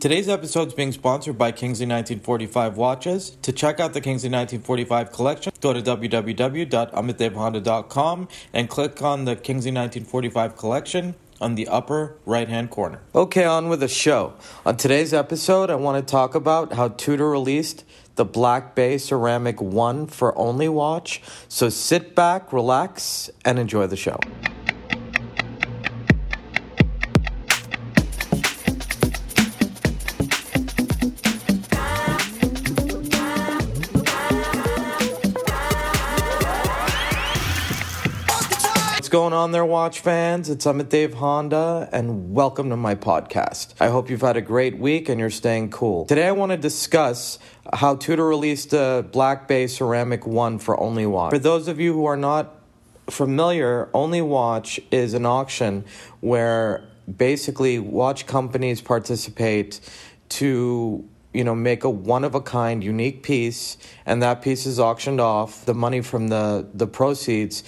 Today's episode is being sponsored by Kingsley 1945 Watches. To check out the Kingsley 1945 collection, go to www.amitdevhonda.com and click on the Kingsley 1945 collection on the upper right hand corner. Okay, on with the show. On today's episode, I want to talk about how Tudor released the Black Bay Ceramic 1 for Only watch. So sit back, relax, and enjoy the show. What's going on there, watch fans? It's Amit Dave Honda, and welcome to my podcast. I hope you've had a great week and you're staying cool. Today, I want to discuss how Tudor released a Black Bay Ceramic 1 for Only Watch. For those of you who are not familiar, Only Watch is an auction where basically watch companies participate to you know make a one of a kind unique piece and that piece is auctioned off the money from the the proceeds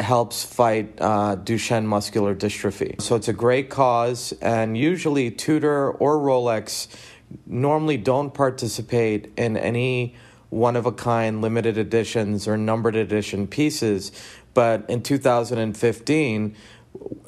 helps fight uh, Duchenne muscular dystrophy. So it's a great cause, and usually Tudor or Rolex normally don't participate in any one of a kind limited editions or numbered edition pieces. But in 2015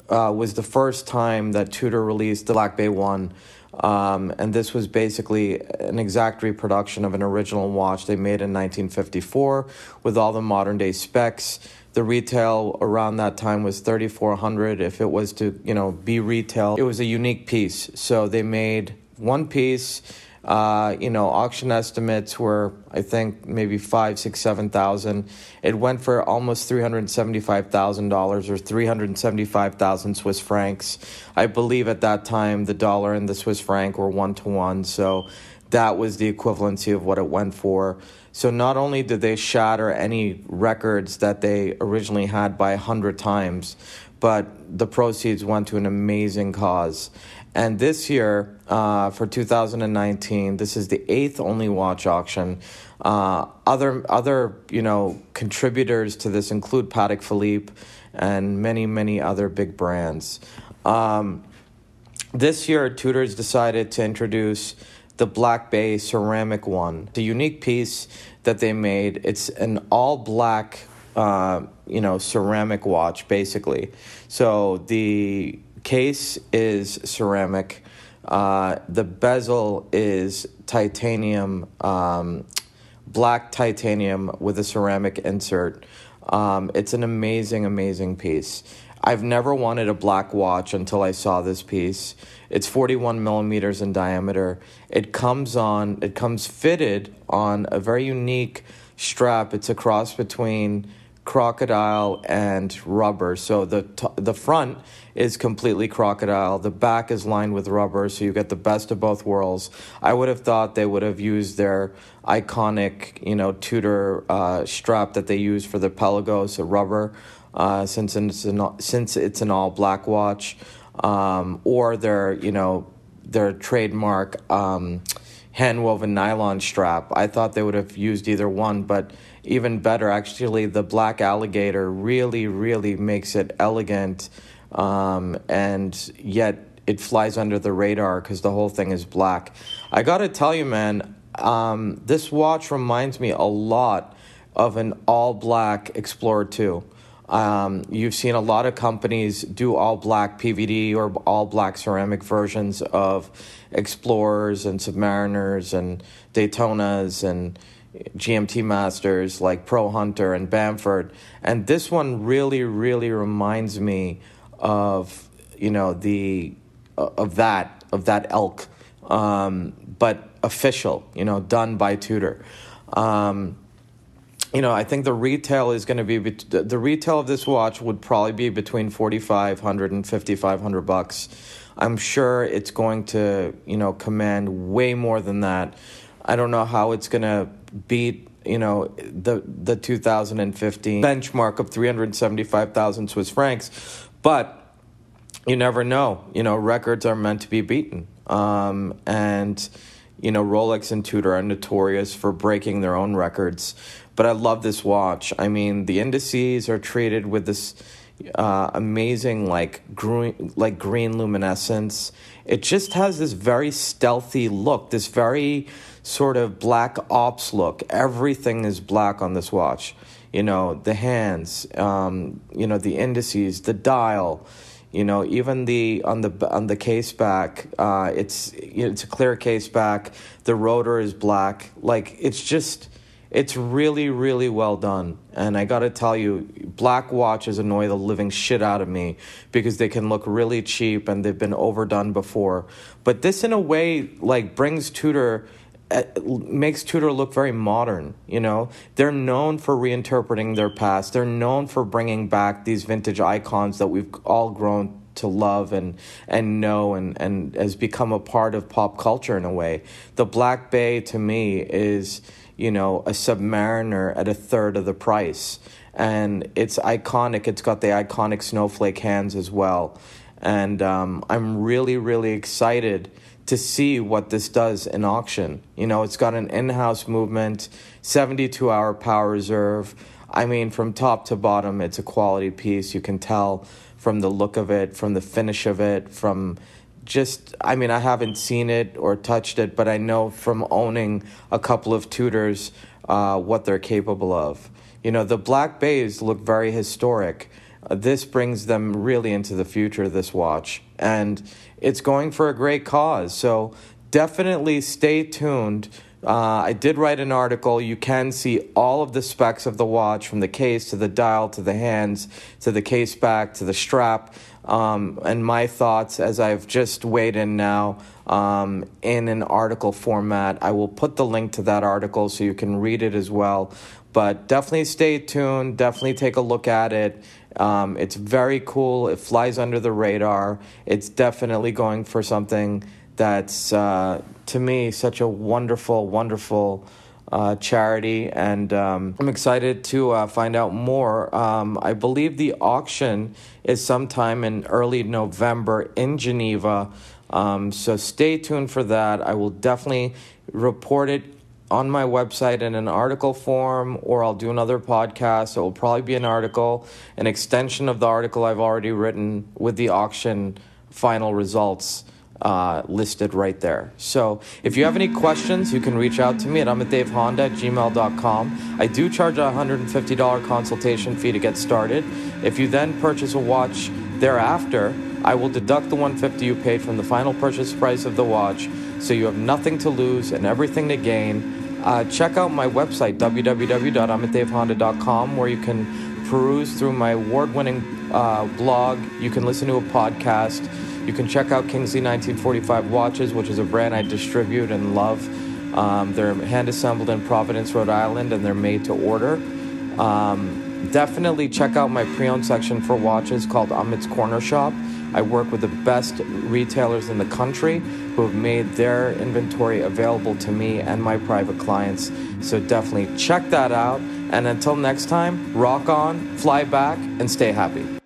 uh, was the first time that Tudor released the Black Bay One. Um, and this was basically an exact reproduction of an original watch they made in 1954 with all the modern day specs. The retail around that time was 3400 if it was to you know be retail it was a unique piece. So they made one piece uh, you know auction estimates were i think maybe five six seven thousand. It went for almost $375000 or 375000 swiss francs. I believe at that time the dollar and the swiss franc were one to one so that was the equivalency of what it went for. So not only did they shatter any records that they originally had by 100 times, but the proceeds went to an amazing cause. And this year, uh, for 2019, this is the eighth only watch auction. Uh, other other you know contributors to this include Patek Philippe and many many other big brands. Um, this year, Tudor's decided to introduce the Black Bay ceramic one, the unique piece that they made. It's an all black, uh, you know, ceramic watch basically. So the case is ceramic. Uh, the bezel is titanium, um, black titanium with a ceramic insert. Um, it's an amazing, amazing piece. I've never wanted a black watch until I saw this piece. It's 41 millimeters in diameter. It comes on, it comes fitted on a very unique strap. It's a cross between crocodile and rubber. So the t- the front is completely crocodile. The back is lined with rubber, so you get the best of both worlds. I would have thought they would have used their iconic, you know, Tudor uh, strap that they use for the Pelagos, a rubber, uh, since it's an, since it's an all black watch um, or their you know their trademark um, hand woven nylon strap. I thought they would have used either one, but even better, actually, the black alligator really, really makes it elegant, um, and yet it flies under the radar because the whole thing is black. I gotta tell you, man, um, this watch reminds me a lot of an all black Explorer 2. Um, you've seen a lot of companies do all black PVD or all black ceramic versions of Explorers and Submariners and Daytonas and GMT Masters like Pro Hunter and Bamford. And this one really, really reminds me of, you know, the, uh, of that, of that elk, um, but official, you know, done by Tudor. Um, you know, I think the retail is going to be the retail of this watch would probably be between 4500 and 5500 bucks. I'm sure it's going to, you know, command way more than that. I don't know how it's going to beat, you know, the the 2015 benchmark of 375,000 Swiss francs, but you never know. You know, records are meant to be beaten. Um, and you know, Rolex and Tudor are notorious for breaking their own records but I love this watch. I mean, the indices are treated with this, uh, amazing like green like green luminescence. It just has this very stealthy look, this very sort of black ops look. Everything is black on this watch. You know, the hands, um, you know, the indices, the dial. You know, even the on the on the case back, uh, it's you know, it's a clear case back. The rotor is black. Like it's just it's really, really well done. And I gotta tell you, black watches annoy the living shit out of me because they can look really cheap and they've been overdone before. But this, in a way, like brings Tudor uh, makes Tudor look very modern. You know, they're known for reinterpreting their past. They're known for bringing back these vintage icons that we've all grown to love and and know and and has become a part of pop culture in a way. The Black Bay to me is you know, a Submariner at a third of the price. And it's iconic. It's got the iconic snowflake hands as well. And um, I'm really, really excited to see what this does in auction. You know, it's got an in house movement, 72 hour power reserve. I mean, from top to bottom, it's a quality piece. You can tell from the look of it, from the finish of it, from just I mean I haven't seen it or touched it, but I know from owning a couple of Tudors uh, what they're capable of. You know, the Black Bays look very historic. Uh, this brings them really into the future. This watch, and it's going for a great cause. So definitely stay tuned. Uh, I did write an article. You can see all of the specs of the watch from the case to the dial to the hands to the case back to the strap um, and my thoughts as I've just weighed in now um, in an article format. I will put the link to that article so you can read it as well. But definitely stay tuned, definitely take a look at it. Um, it's very cool, it flies under the radar. It's definitely going for something that's, uh, to me, such a wonderful, wonderful uh, charity, and um, I'm excited to uh, find out more. Um, I believe the auction is sometime in early November in Geneva, um, so stay tuned for that. I will definitely report it on my website in an article form, or I'll do another podcast. It will probably be an article, an extension of the article I've already written with the auction final results uh, listed right there. So if you have any questions, you can reach out to me at amitdavehonda at gmail.com. I do charge a $150 consultation fee to get started. If you then purchase a watch thereafter, I will deduct the 150 you paid from the final purchase price of the watch, so you have nothing to lose and everything to gain. Uh, check out my website, www.amitdavehonda.com, where you can peruse through my award winning uh, blog. You can listen to a podcast you can check out Kingsley 1945 watches, which is a brand I distribute and love. Um, they're hand assembled in Providence, Rhode Island, and they're made to order. Um, definitely check out my pre owned section for watches called Amit's Corner Shop. I work with the best retailers in the country who have made their inventory available to me and my private clients. So definitely check that out. And until next time, rock on, fly back, and stay happy.